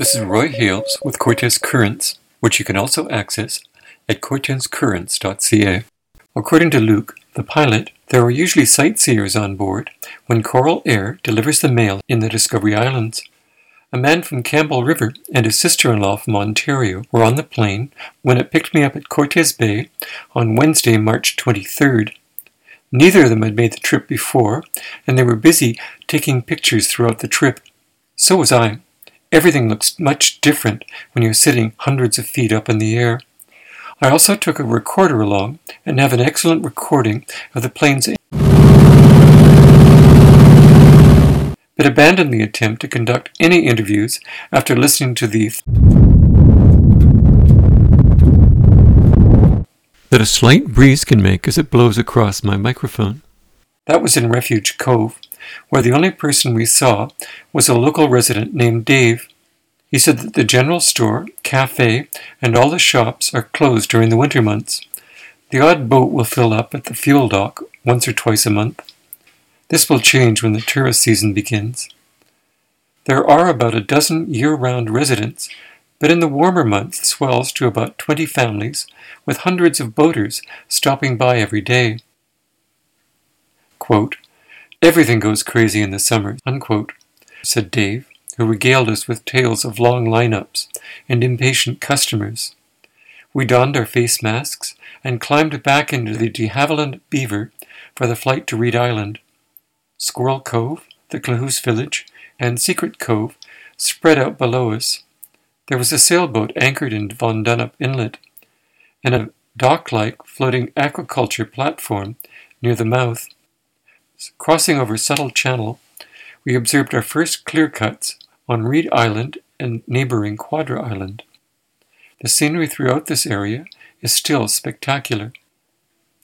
This is Roy Hales with Cortes Currents, which you can also access at cortescurrents.ca. According to Luke, the pilot, there are usually sightseers on board when Corilair delivers the mail in the Discovery Islands. A man from Campbell River and his sister-in-law from Ontario were on the plane when it picked me up at Cortes Bay on Wednesday, March 23rd. Neither of them had made the trip before, and they were busy taking pictures throughout the trip. So was I. Everything looks much different when you're sitting hundreds of feet up in the air. I also took a recorder along and have an excellent recording of the plane's but abandoned the attempt to conduct any interviews after listening to the that a slight breeze can make as it blows across my microphone. That was in Refuge Cove, where the only person we saw was a local resident named Dave. He said that the general store, cafe, and all the shops are closed during the winter months. The odd boat will fill up at the fuel dock once or twice a month. This will change when the tourist season begins. There are about a dozen year round residents, but in the warmer months swells to about 20 families, with hundreds of boaters stopping by every day. Quote, Everything goes crazy in the summer, unquote, said Dave, who regaled us with tales of long lineups and impatient customers. We donned our face masks and climbed back into the de Havilland Beaver for the flight to Read Island. Squirrel Cove, the Klahoose Village, and Secret Cove spread out below us. There was a sailboat anchored in Von Donop Inlet, and a dock like floating aquaculture platform near the mouth. Crossing over Sutil Channel, we observed our first clear cuts on Read Island and neighboring Quadra Island. The scenery throughout this area is still spectacular.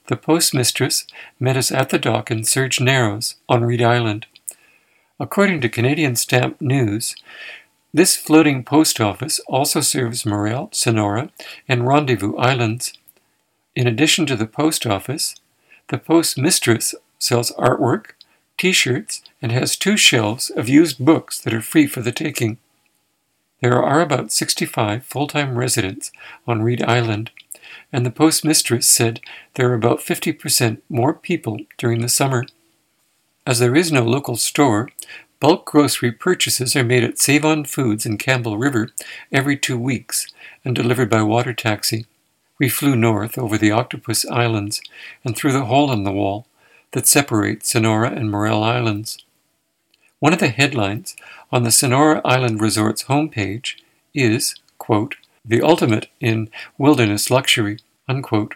The postmistress met us at the dock in Surge Narrows on Read Island. According to Canadian Stamp News, this floating post office also serves Maurelle, Sonora, and Rendezvous Islands. In addition to the post office, the postmistress sells artwork, t shirts, and has two shelves of used books that are free for the taking. There are about 65 full time residents on Read Island, and the postmistress said there are about 50% more people during the summer. As there is no local store, bulk grocery purchases are made at Save On Foods in Campbell River every two weeks and delivered by water taxi. We flew north over the Octopus Islands and through the hole in the wall that separates Sonora and Maurelle Islands. One of the headlines on the Sonora Island Resort's homepage is, quote, the ultimate in wilderness luxury, unquote.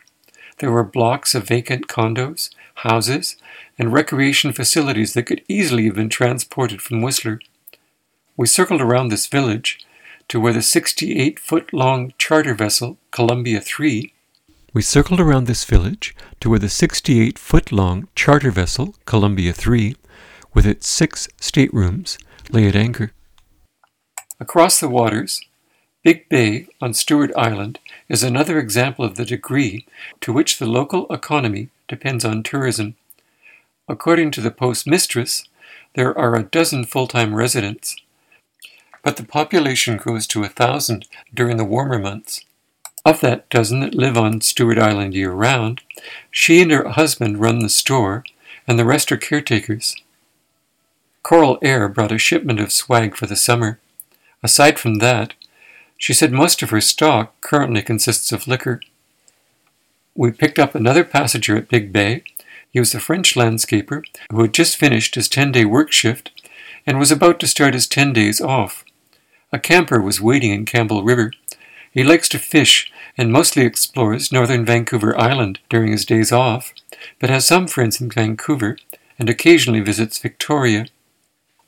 There were blocks of vacant condos, houses, and recreation facilities that could easily have been transported from Whistler. We circled around this village to where the 68 foot long charter vessel Columbia 3 we circled around this village to where the 68 foot long charter vessel Columbia 3, with its six staterooms, lay at anchor. Across the waters, Big Bay on Stuart Island is another example of the degree to which the local economy depends on tourism. According to the postmistress, there are a dozen full time residents, but the population grows to a thousand during the warmer months. Of that dozen that live on Stuart Island year round, she and her husband run the store, and the rest are caretakers. Corilair brought a shipment of swag for the summer. Aside from that, she said most of her stock currently consists of liquor. We picked up another passenger at Big Bay. He was a French landscaper who had just finished his 10 day work shift and was about to start his 10 days off. A camper was waiting in Campbell River he likes to fish and mostly explores northern Vancouver Island during his days off, but has some friends in Vancouver and occasionally visits Victoria.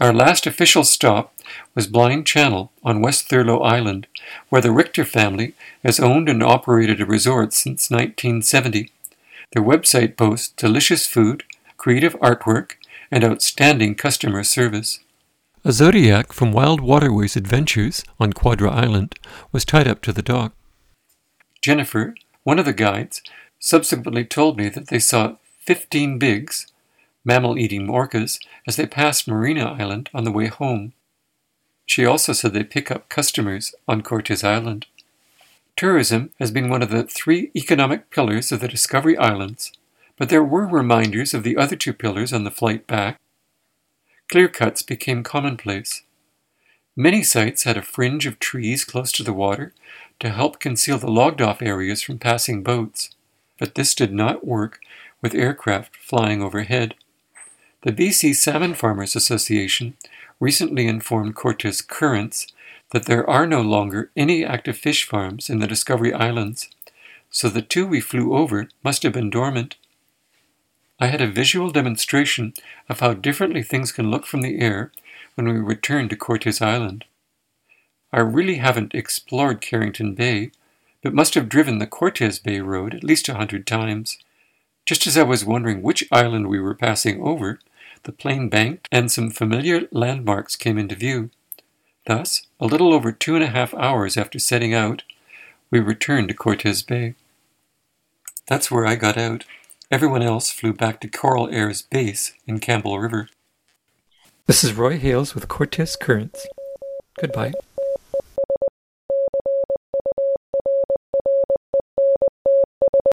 Our last official stop was Blind Channel on West Thurlow Island, where the Richter family has owned and operated a resort since 1970. Their website boasts delicious food, creative artwork, and outstanding customer service. A Zodiac from Wild Waterways Adventures on Quadra Island was tied up to the dock. Jennifer, one of the guides, subsequently told me that they saw 15 Biggs, mammal eating orcas, as they passed Marina Island on the way home. She also said they pick up customers on Cortes Island. Tourism has been one of the three economic pillars of the Discovery Islands, but there were reminders of the other two pillars on the flight back. Clear cuts became commonplace. Many sites had a fringe of trees close to the water to help conceal the logged off areas from passing boats, but this did not work with aircraft flying overhead. The BC Salmon Farmers Association recently informed Cortes Currents that there are no longer any active fish farms in the Discovery Islands, so the two we flew over must have been dormant. I had a visual demonstration of how differently things can look from the air when we returned to Cortes Island. I really haven't explored Carrington Bay, but must have driven the Cortes Bay Road at least a hundred times. Just as I was wondering which island we were passing over, the plane banked and some familiar landmarks came into view. Thus, a little over two and a half hours after setting out, we returned to Cortes Bay. That's where I got out. Everyone else flew back to Corilair's base in Campbell River. This is Roy Hales with Cortes Currents. Goodbye.